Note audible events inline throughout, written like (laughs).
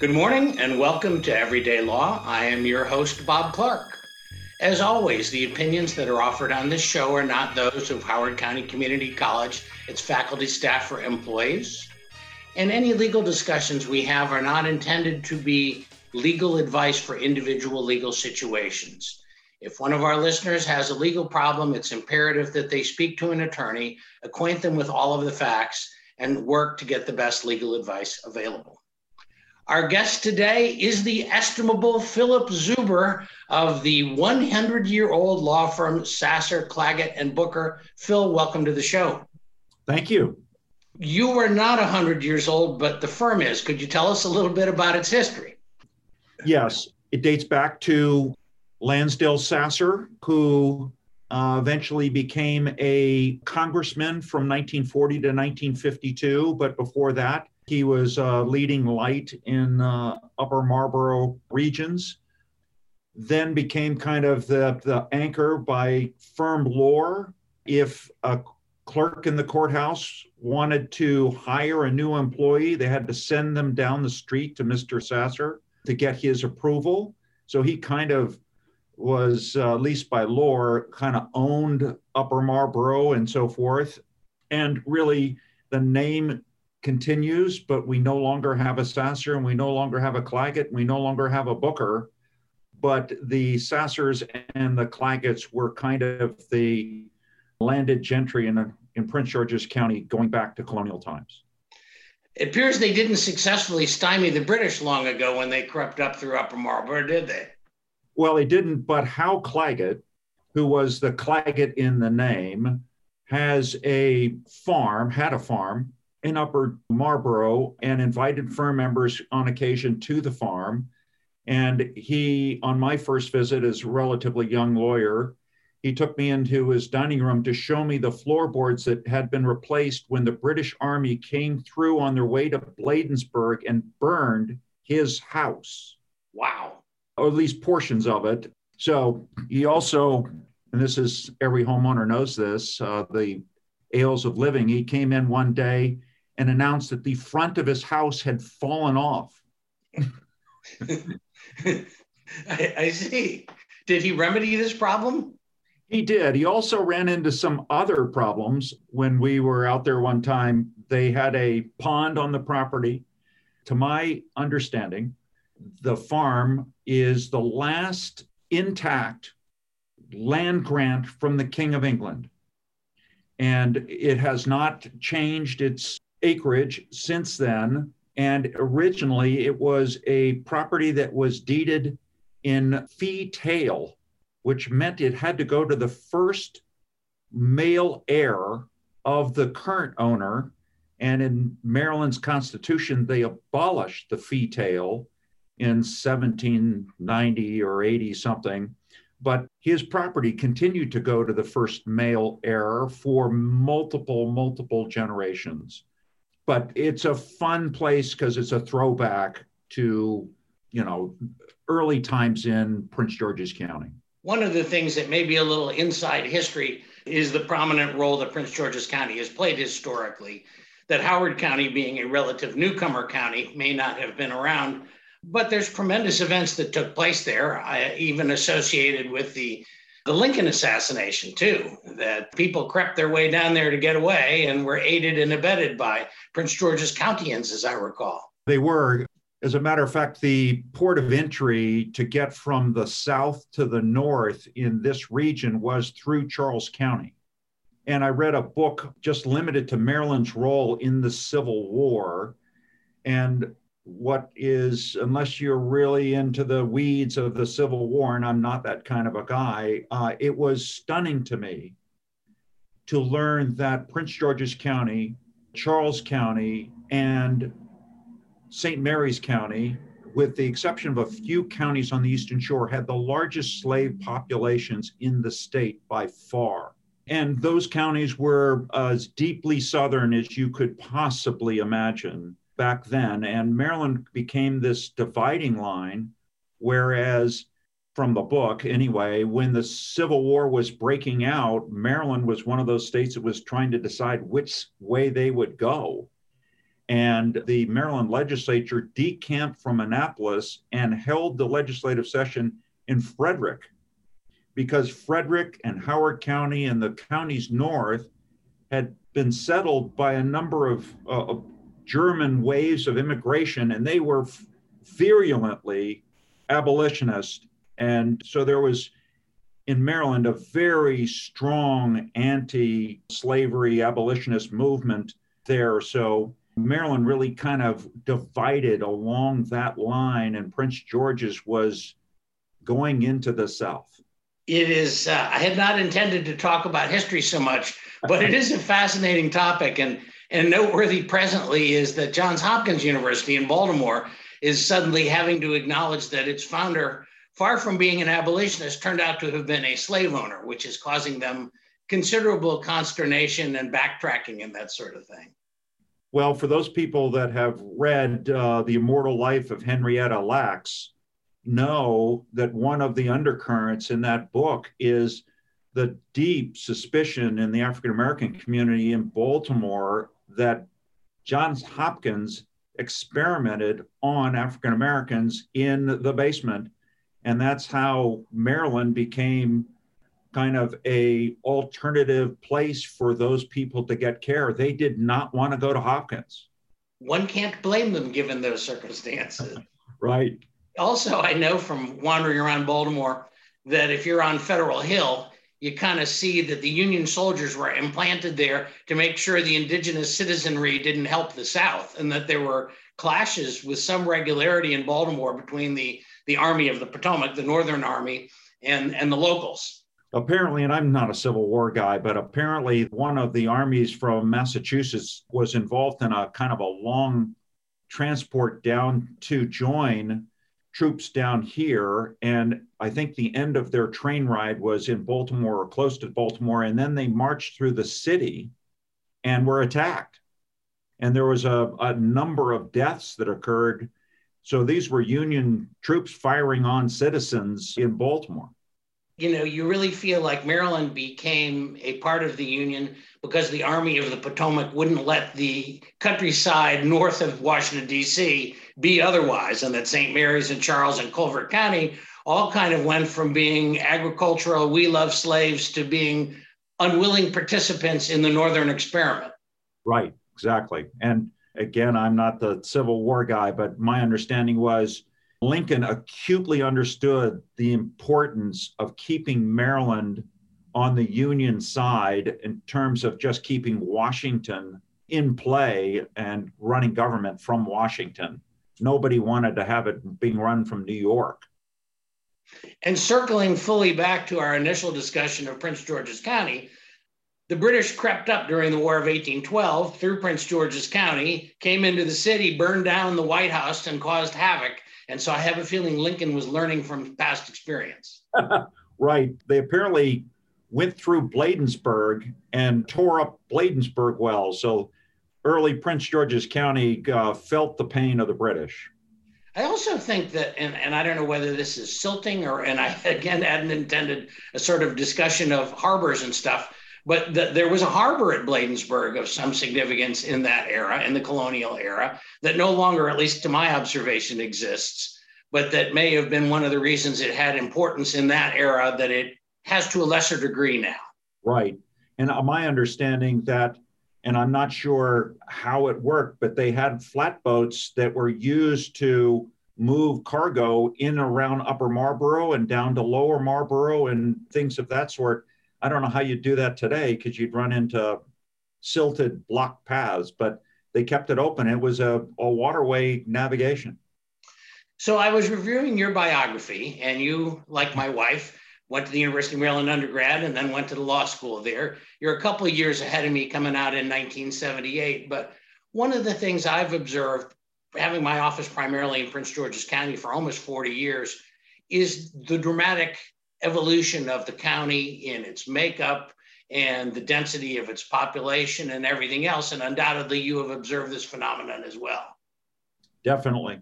Good morning and welcome to Everyday Law. I am your host, Bob Clark. As always, the opinions that are offered on this show are not those of Howard County Community College, its faculty, staff, or employees. And any legal discussions we have are not intended to be legal advice for individual legal situations. If one of our listeners has a legal problem, it's imperative that they speak to an attorney, acquaint them with all of the facts, and work to get the best legal advice available. Our guest today is the estimable Philip Zuber of the 100 year old law firm Sasscer, Claggett, and Booker. Phil, welcome to the show. Thank you. You are not 100 years old, but the firm is. Could you tell us a little bit about its history? Yes, it dates back to Lansdale Sasscer, who uh, eventually became a congressman from 1940 to 1952. But before that, he was uh, leading light in uh, Upper Marlboro regions, then became kind of the, the anchor by firm lore. If a clerk in the courthouse wanted to hire a new employee, they had to send them down the street to Mr. Sasscer to get his approval. So he kind of was, uh, at least by lore, kind of owned Upper Marlboro and so forth. And really, the name continues, but we no longer have a Sasscer and we no longer have a Claggett, and we no longer have a Booker. But the Sasscers and the Claggetts were kind of the landed gentry in, in Prince George's County going back to colonial times. It appears they didn't successfully stymie the British long ago when they crept up through Upper Marlboro, did they? Well, they didn't, but Hal Claggett, who was the Claggett in the name, has a farm, had a farm in Upper Marlboro and invited firm members on occasion to the farm. And he, on my first visit as a relatively young lawyer, he took me into his dining room to show me the floorboards that had been replaced when the British Army came through on their way to Bladensburg and burned his house. Wow. Or at least portions of it. So he also, and this is every homeowner knows this, uh, the ails of living. He came in one day and announced that the front of his house had fallen off. (laughs) I, I, see. Did he remedy this problem? He did. He also ran into some other problems when we were out there one time. They had a pond on the property. To my understanding, the farm is the last intact land grant from the King of England. And it has not changed its acreage since then. And originally, it was a property that was deeded in fee tail, which meant it had to go to the first male heir of the current owner. And in Maryland's constitution, they abolished the fee tail in 1790 or 80 something. But his property continued to go to the first male heir for multiple, multiple generations but it's a fun place because it's a throwback to you know early times in Prince George's County. One of the things that may be a little inside history is the prominent role that Prince George's County has played historically. That Howard County, being a relative newcomer county, may not have been around, but there's tremendous events that took place there, uh, even associated with the the Lincoln assassination, too, that people crept their way down there to get away and were aided and abetted by Prince George's Countyans, as I recall. They were. As a matter of fact, the port of entry to get from the south to the north in this region was through Charles County. And I read a book just limited to Maryland's role in the Civil War. And what is, unless you're really into the weeds of the Civil War, and I'm not that kind of a guy, uh, it was stunning to me to learn that Prince George's County, Charles County, and St. Mary's County, with the exception of a few counties on the Eastern Shore, had the largest slave populations in the state by far. And those counties were as deeply Southern as you could possibly imagine back then. And Maryland became this dividing line, whereas from the book anyway, when the Civil War was breaking out, Maryland was one of those states that was trying to decide which way they would go. And the Maryland legislature decamped from Annapolis and held the legislative session in Frederick because Frederick and Howard County and the counties north had been settled by a number of uh, German waves of immigration, and they were virulently abolitionist. And so there was in Maryland a very strong anti slavery abolitionist movement there. So Maryland really kind of divided along that line, and Prince George's was going into the South. It is, uh, I had not intended to talk about history so much, but it is a fascinating topic. And, and noteworthy presently is that Johns Hopkins University in Baltimore is suddenly having to acknowledge that its founder, far from being an abolitionist, turned out to have been a slave owner, which is causing them considerable consternation and backtracking and that sort of thing. Well, for those people that have read uh, The Immortal Life of Henrietta Lacks, know that one of the undercurrents in that book is the deep suspicion in the African American community in Baltimore that Johns Hopkins experimented on African Americans in the basement. And that's how Maryland became kind of a alternative place for those people to get care. They did not want to go to Hopkins. One can't blame them given those circumstances. (laughs) right. Also, I know from wandering around Baltimore that if you're on Federal Hill, you kind of see that the Union soldiers were implanted there to make sure the indigenous citizenry didn't help the South, and that there were clashes with some regularity in Baltimore between the, the Army of the Potomac, the Northern Army, and, and the locals. Apparently, and I'm not a Civil War guy, but apparently one of the armies from Massachusetts was involved in a kind of a long transport down to join troops down here. And I think the end of their train ride was in Baltimore or close to Baltimore. And then they marched through the city and were attacked. And there was a, a number of deaths that occurred. So these were Union troops firing on citizens in Baltimore you know, you really feel like Maryland became a part of the Union because the Army of the Potomac wouldn't let the countryside north of Washington, D.C. be otherwise, and that St. Mary's and Charles and Calvert County all kind of went from being agricultural, we love slaves, to being unwilling participants in the Northern experiment. Right, exactly. And again, I'm not the Civil War guy, but my understanding was Lincoln acutely understood the importance of keeping Maryland on the Union side in terms of just keeping Washington in play and running government from Washington. Nobody wanted to have it being run from New York. And circling fully back to our initial discussion of Prince George's County, the British crept up during the War of 1812 through Prince George's County, came into the city, burned down the White House, and caused havoc and so I have a feeling Lincoln was learning from past experience. (laughs) right. They apparently went through Bladensburg and tore up Bladensburg well. So early Prince George's County uh, felt the pain of the British. I also think that, and, and I don't know whether this is silting or, and I (laughs) again hadn't intended a sort of discussion of harbors and stuff, but the, there was a harbor at Bladensburg of some significance in that era, in the colonial era, that no longer, at least to my observation, exists, but that may have been one of the reasons it had importance in that era that it has to a lesser degree now. Right. And uh, my understanding that, and I'm not sure how it worked, but they had flatboats that were used to move cargo in around Upper Marlboro and down to Lower Marlboro and things of that sort I don't know how you'd do that today because you'd run into silted block paths, but they kept it open. It was a, a waterway navigation. So I was reviewing your biography, and you, like my wife, went to the University of Maryland undergrad and then went to the law school there. You're a couple of years ahead of me coming out in 1978. But one of the things I've observed, having my office primarily in Prince George's County for almost 40 years, is the dramatic evolution of the county in its makeup and the density of its population and everything else. And undoubtedly, you have observed this phenomenon as well. Definitely.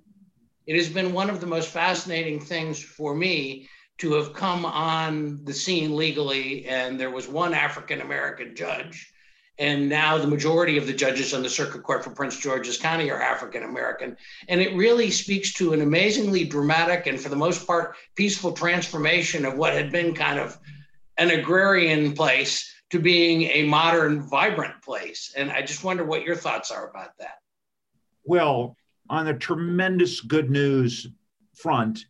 It has been one of the most fascinating things for me to have come on the scene legally. And there was one African American judge And now the majority of the judges on the circuit court for Prince George's County are African American. And it really speaks to an amazingly dramatic and, for the most part, peaceful transformation of what had been kind of an agrarian place to being a modern, vibrant place. And I just wonder what your thoughts are about that. Well, on the tremendous good news front,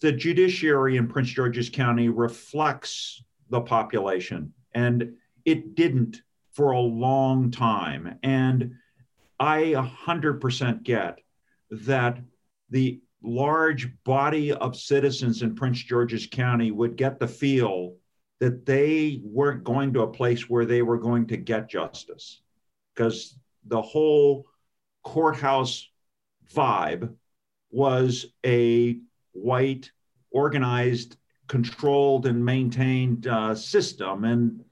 the judiciary in Prince George's County reflects the population, and it didn't for a long time. And I 100% get that the large body of citizens in Prince George's County would get the feel that they weren't going to a place where they were going to get justice because the whole courthouse vibe was a white, organized, controlled, and maintained uh, system. And,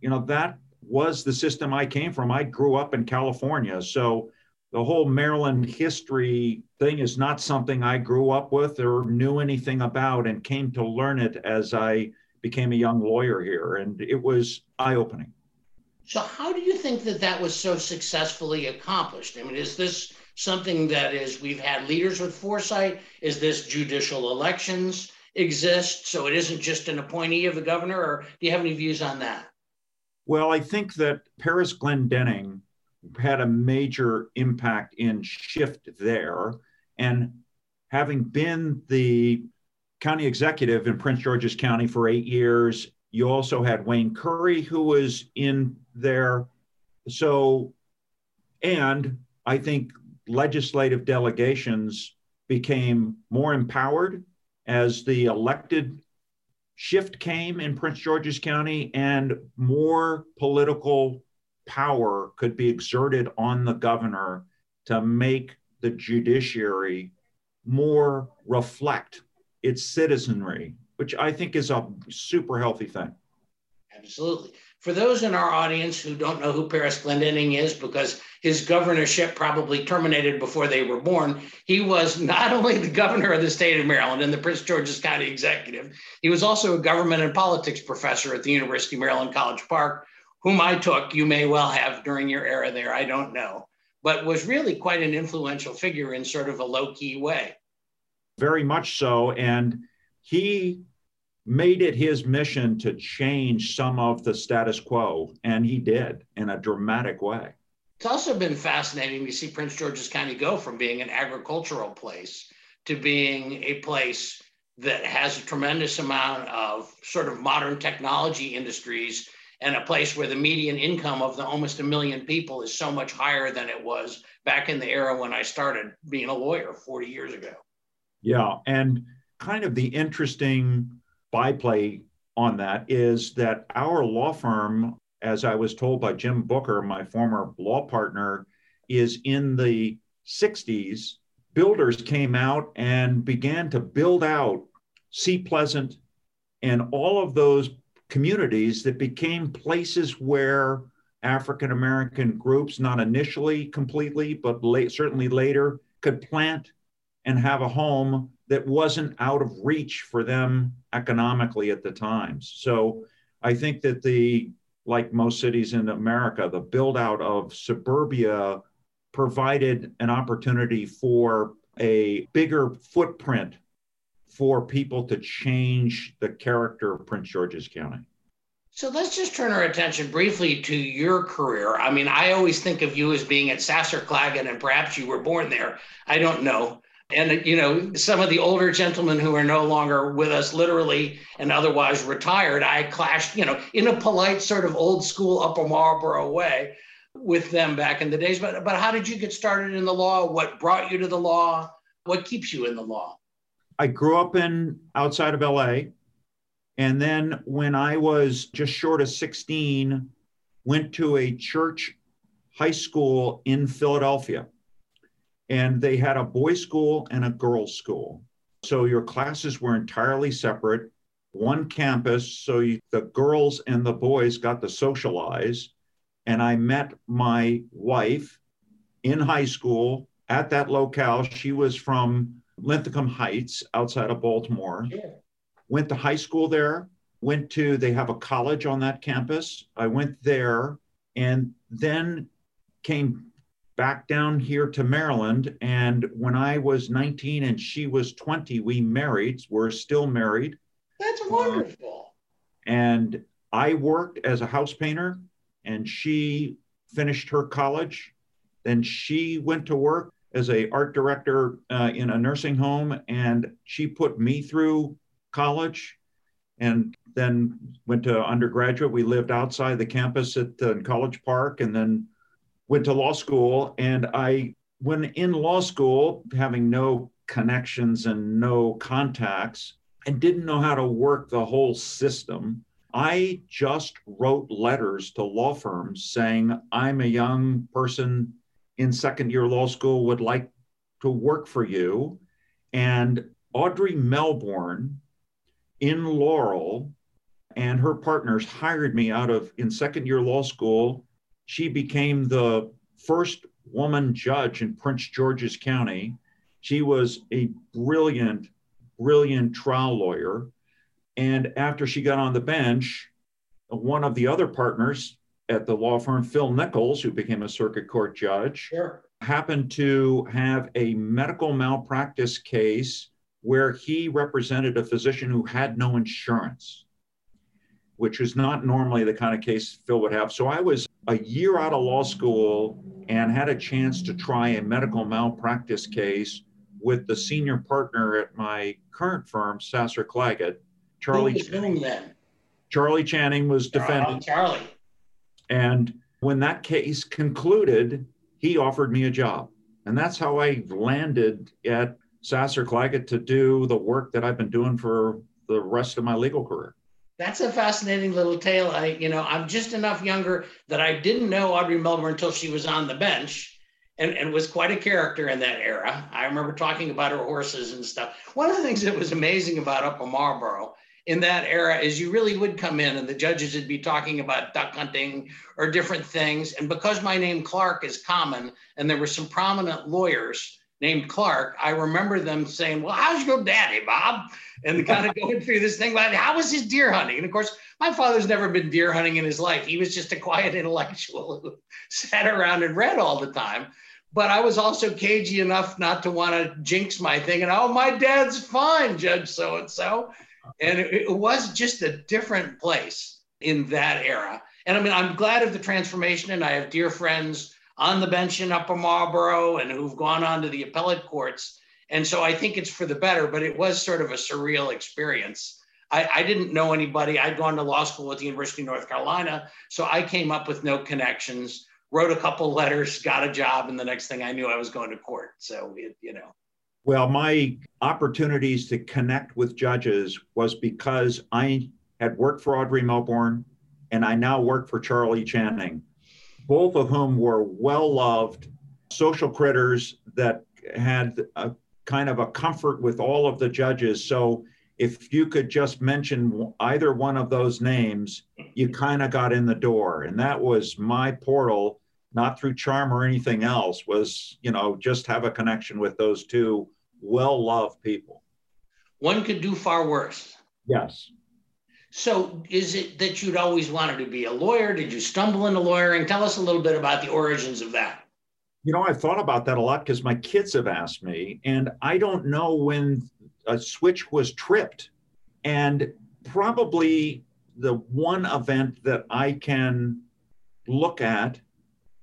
you know, that was the system I came from. I grew up in California. So the whole Maryland history thing is not something I grew up with or knew anything about and came to learn it as I became a young lawyer here. And it was eye opening. So, how do you think that that was so successfully accomplished? I mean, is this something that is we've had leaders with foresight? Is this judicial elections exist? So it isn't just an appointee of the governor, or do you have any views on that? Well, I think that Paris Glendening had a major impact in shift there. And having been the county executive in Prince George's County for eight years, you also had Wayne Curry, who was in there. So, and I think legislative delegations became more empowered as the elected shift came in Prince George's County and more political power could be exerted on the governor to make the judiciary more reflect its citizenry, which I think is a super healthy thing. Absolutely. For those in our audience who don't know who Paris Glendening is, because his governorship probably terminated before they were born, he was not (laughs) only the governor of the state of Maryland and the Prince George's County executive, he was also a government and politics professor at the University of Maryland College Park, whom I took, you may well have during your era there, I don't know, but was really quite an influential figure in sort of a low key way. Very much so. And he made it his mission to change some of the status quo, and he did in a dramatic way. It's also been fascinating to see Prince George's County go from being an agricultural place to being a place that has a tremendous amount of sort of modern technology industries and a place where the median income of the almost a million people is so much higher than it was back in the era when I started being a lawyer 40 years ago. Yeah, and kind of the interesting byplay on that is that our law firm, as I was told by Jim Booker, my former law partner, is in the 60s. Builders came out and began to build out Seat Pleasant and all of those communities that became places where African American groups, not initially completely, but late, certainly later, could plant and have a home that wasn't out of reach for them economically at the times. So I think that the, like most cities in America, the build out of suburbia provided an opportunity for a bigger footprint for people to change the character of Prince George's County. So let's just turn our attention briefly to your career. I mean, I always think of you as being at Sasscer-Clagett, and perhaps you were born there. I don't know and you know some of the older gentlemen who are no longer with us literally and otherwise retired i clashed you know in a polite sort of old school upper marlboro way with them back in the days. But but how did you get started in the law? What brought you to the law? What keeps you in the law? I grew up in outside of la and then when i was just short of 16 went to a church high school in philadelphia and they had a boys' school and a girls' school. So your classes were entirely separate, one campus. So you, the girls and the boys got to socialize. And I met my wife in high school at that locale. She was from Linthicum Heights outside of Baltimore. Yeah. Went to high school there, went to, they have a college on that campus. I went there and then came back down here to Maryland. And when I was 19 and she was 20, we married. We're still married. That's wonderful. Uh, and I worked as a house painter, and she finished her college. Then she went to work as a art director uh, in a nursing home, and she put me through college, and then went to undergraduate. We lived outside the campus at uh, College Park, and then went to law school. And I, when in law school, having no connections and no contacts, and didn't know how to work the whole system. I just wrote letters to law firms saying, I'm a young person in second year law school, would like to work for you. And Audrey Melbourne in Laurel and her partners hired me out of in second year law school. She became the first woman judge in Prince George's County. She was a brilliant, brilliant trial lawyer. And after she got on the bench, one of the other partners at the law firm, Phil Nichols, who became a circuit court judge, sure. happened to have a medical malpractice case where he represented a physician who had no insurance, which was not normally the kind of case Phil would have. So I was a year out of law school and had a chance to try a medical malpractice case with the senior partner at my current firm, Sasscer Claggett, Charlie. Who then? Charlie Channing was defending. Charlie. And when that case concluded, he offered me a job. And that's how I landed at Sasscer Claggett to do the work that I've been doing for the rest of my legal career. That's a fascinating little tale. I, you know, I'm just enough younger that I didn't know Audrey Melbourne until she was on the bench and, and was quite a character in that era. I remember talking about her horses and stuff. One of the things that was amazing about Upper Marlboro in that era is you really would come in and the judges would be talking about duck hunting or different things. And because my name Clark is common and there were some prominent lawyers named Clark, I remember them saying, Well, how's your daddy, Bob? And kind of (laughs) going through this thing about how was his deer hunting? And of course, my father's never been deer hunting in his life. He was just a quiet (laughs) intellectual who sat around and read all the time. But I was also cagey enough not to want to jinx my thing. And oh, my dad's fine, Judge so and so. And it, it was just a different place in that era. And I mean, I'm glad of the transformation, and I have dear friends on the bench in Upper Marlboro and who've gone on to the appellate courts. And so I think it's for the better, but it was sort of a surreal experience. I, I, didn't know anybody. I'd gone to law school at the University of North Carolina. So I came up with no connections, wrote a couple letters, got a job, and the next thing I knew, I was going to court. So, it, you know. Well, my opportunities to connect with judges was because I had worked for Audrey Melbourne and I now work for Charlie Channing, both of whom were well loved social critters that had a kind of a comfort with all of the judges. So if you could just mention either one of those names, you kind of got in the door. And that was my portal, not through charm or anything else, was, you know, just have a connection with those two well loved people. One could do far worse. Yes. So, is it that you'd always wanted to be a lawyer? Did you stumble into lawyering? Tell us a little bit about the origins of that. You know, I've thought about that a lot because my kids have asked me, and I don't know when a switch was tripped. And probably the one event that I can look at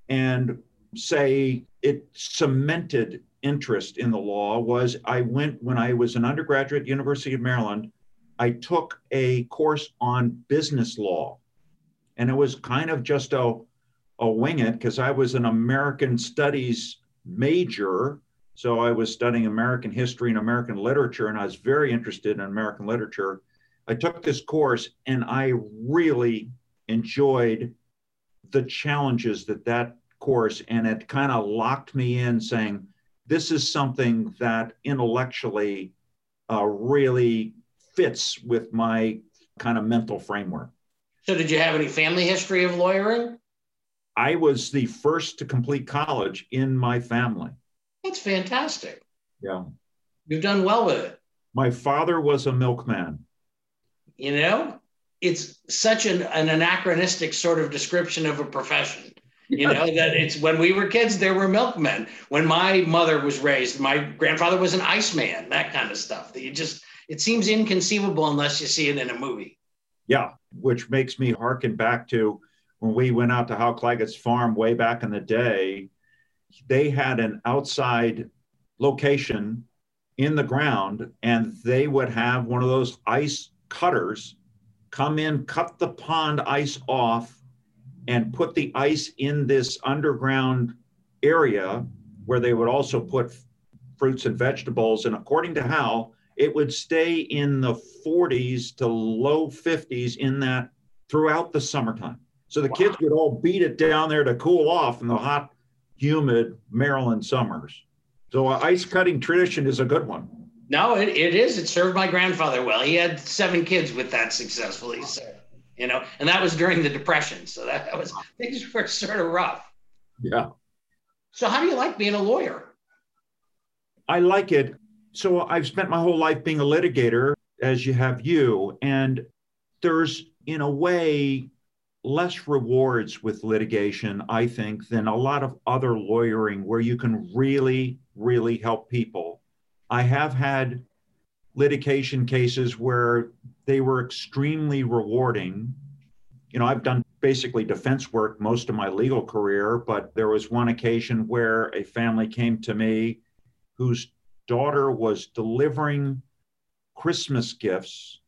and say it cemented interest in the law was I went when I was an undergraduate at University of Maryland, I took a course on business law. And it was kind of just a, a wing it because I was an American studies major. So I was studying American history and American literature, and I was very interested in American literature. I took this course and I really enjoyed the challenges that that course and it kind of locked me in saying this is something that intellectually uh, really fits with my kind of mental framework. So, did you have any family history of lawyering? I was the first to complete college in my family. That's fantastic. Yeah. You've done well with it. My father was a milkman. You know? it's such an, an anachronistic sort of description of a profession. You know, (laughs) that it's when we were kids, there were milkmen. When my mother was raised, my grandfather was an iceman, that kind of stuff. That you just, it seems inconceivable unless you see it in a movie. Yeah, which makes me harken back to when we went out to Hal Claggett's farm way back in the day. They had an outside location in the ground, and they would have one of those ice cutters come in, cut the pond ice off, and put the ice in this underground area where they would also put fruits and vegetables. And according to Hal, it would stay in the 40s to low 50s in that throughout the summertime. So the wow. kids would all beat it down there to cool off in the hot, humid Maryland summers. So ice cutting tradition is a good one. No, it, it is. It served my grandfather well. He had seven kids with that successfully. So, you know, and that was during the depression. So that, that was (laughs) things were sort of rough. Yeah. So how do you like being a lawyer? I like it. So I've spent my whole life being a litigator, as you have you, and there's in a way less rewards with litigation, I think, than a lot of other lawyering where you can really, really help people. I have had litigation cases where they were extremely rewarding. You know, I've done basically defense work most of my legal career, but there was one occasion where a family came to me whose daughter was delivering Christmas gifts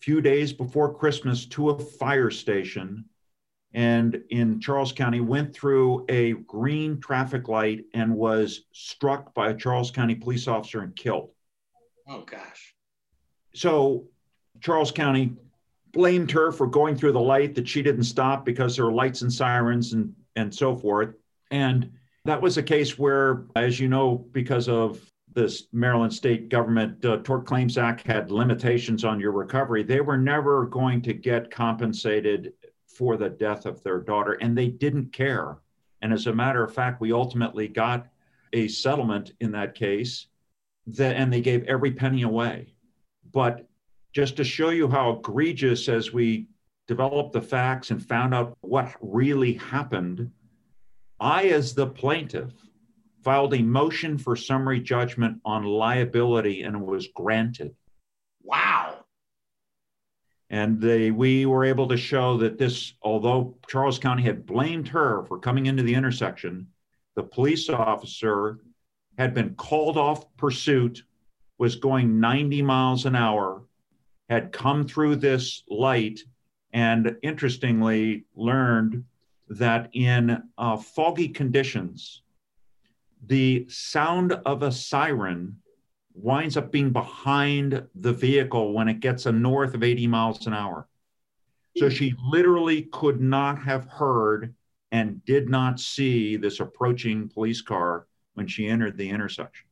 a few days before Christmas to a fire station and in Charles County went through a green traffic light and was struck by a Charles County police officer and killed. Oh gosh. So Charles County blamed her for going through the light that she didn't stop because there were lights and sirens and and so forth. And that was a case where, as you know, because of this Maryland state government uh, tort claims act had limitations on your recovery, they were never going to get compensated for the death of their daughter, and they didn't care. And as a matter of fact, we ultimately got a settlement in that case, that, and they gave every penny away. But just to show you how egregious, as we developed the facts and found out what really happened, I, as the plaintiff, filed a motion for summary judgment on liability and was granted. Wow. And they, we were able to show that this, although Charles County had blamed her for coming into the intersection, the police officer had been called off pursuit, was going 90 miles an hour, had come through this light, and interestingly learned that in uh, foggy conditions, the sound of a siren winds up being behind the vehicle when it gets a north of 80 miles an hour. So she literally could not have heard and did not see this approaching police car when she entered the intersection.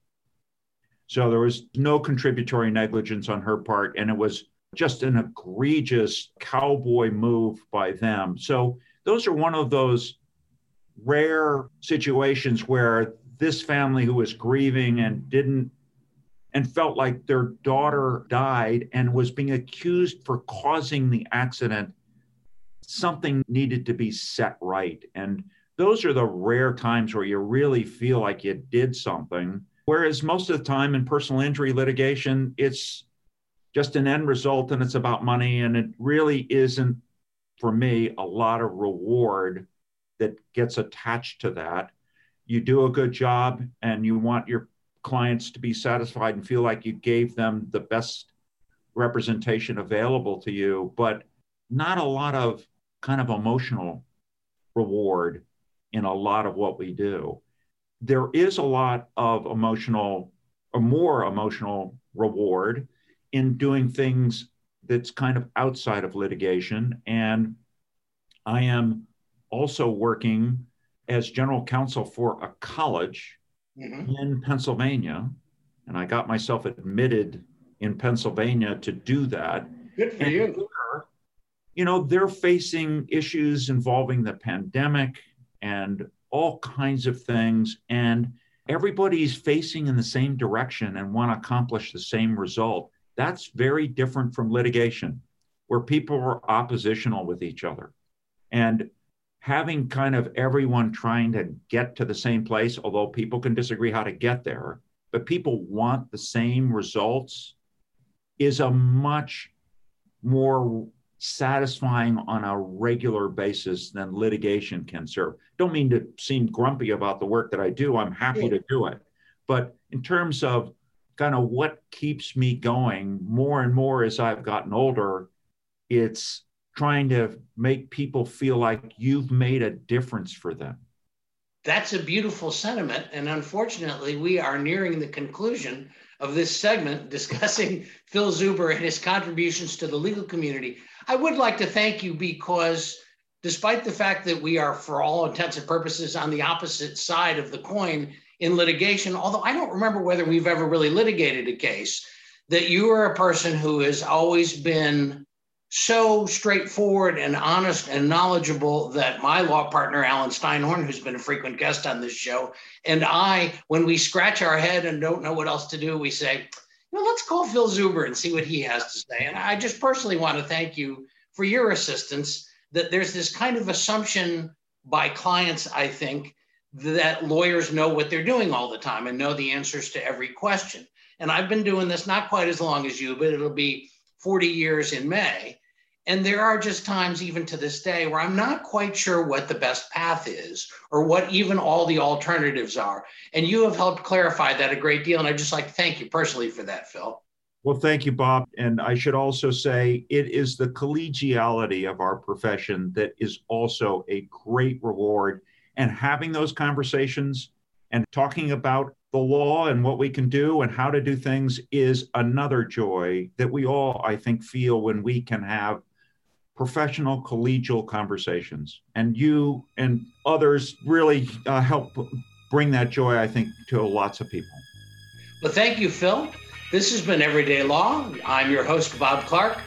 So there was no contributory negligence on her part, and it was just an egregious cowboy move by them. So those are one of those rare situations where this family who was grieving and didn't and felt like their daughter died and was being accused for causing the accident something needed to be set right. And those are the rare times where you really feel like you did something. Whereas most of the time in personal injury litigation it's just an end result and it's about money. And it really isn't for me a lot of reward that gets attached to that you do a good job and you want your clients to be satisfied and feel like you gave them the best representation available to you, but not a lot of kind of emotional reward in a lot of what we do. There is a lot of emotional or more emotional reward in doing things that's kind of outside of litigation. And I am also working as general counsel for a college mm-hmm. in Pennsylvania. And I got myself admitted in Pennsylvania to do that. Good for and you. You know, they're facing issues involving the pandemic and all kinds of things. And everybody's facing in the same direction and want to accomplish the same result. That's very different from litigation, where people were oppositional with each other. And having kind of everyone trying to get to the same place, although people can disagree how to get there, but people want the same results, is a much more satisfying on a regular basis than litigation can serve. Don't mean to seem grumpy about the work that I do. I'm happy to do it. But in terms of kind of what keeps me going more and more as I've gotten older, it's trying to make people feel like you've made a difference for them. That's a beautiful sentiment. And unfortunately, we are nearing the conclusion of this segment (laughs) discussing Phil Zuber and his contributions to the legal community. I would like to thank you because despite the fact that we are, for all intents and purposes, on the opposite side of the coin in litigation, although I don't remember whether we've ever really litigated a case, that you are a person who has always been so straightforward and honest and knowledgeable that my law partner, Alan Steinhorn, who's been a frequent guest on this show, and I, when we scratch our head and don't know what else to do, we say, well, let's call Phil Zuber and see what he has to say. And I just personally want to thank you for your assistance. That there's this kind of assumption by clients, I think, that lawyers know what they're doing all the time and know the answers to every question. And I've been doing this not quite as long as you, but it'll be 40 years in May. And there are just times, even to this day, where I'm not quite sure what the best path is or what even all the alternatives are. And you have helped clarify that a great deal. And I'd just like to thank you personally for that, Phil. Well, thank you, Bob. And I should also say it is the collegiality of our profession that is also a great reward. And having those conversations and talking about the law and what we can do and how to do things is another joy that we all, I think, feel when we can have professional collegial conversations. And you and others really uh, help bring that joy, I think, to lots of people. Well, thank you, Phil. This has been Everyday Law. I'm your host, Bob Clark.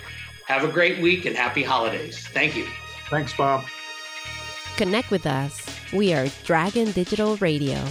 Have a great week and happy holidays. Thank you. Thanks, Bob. Connect with us. We are Dragon Digital Radio.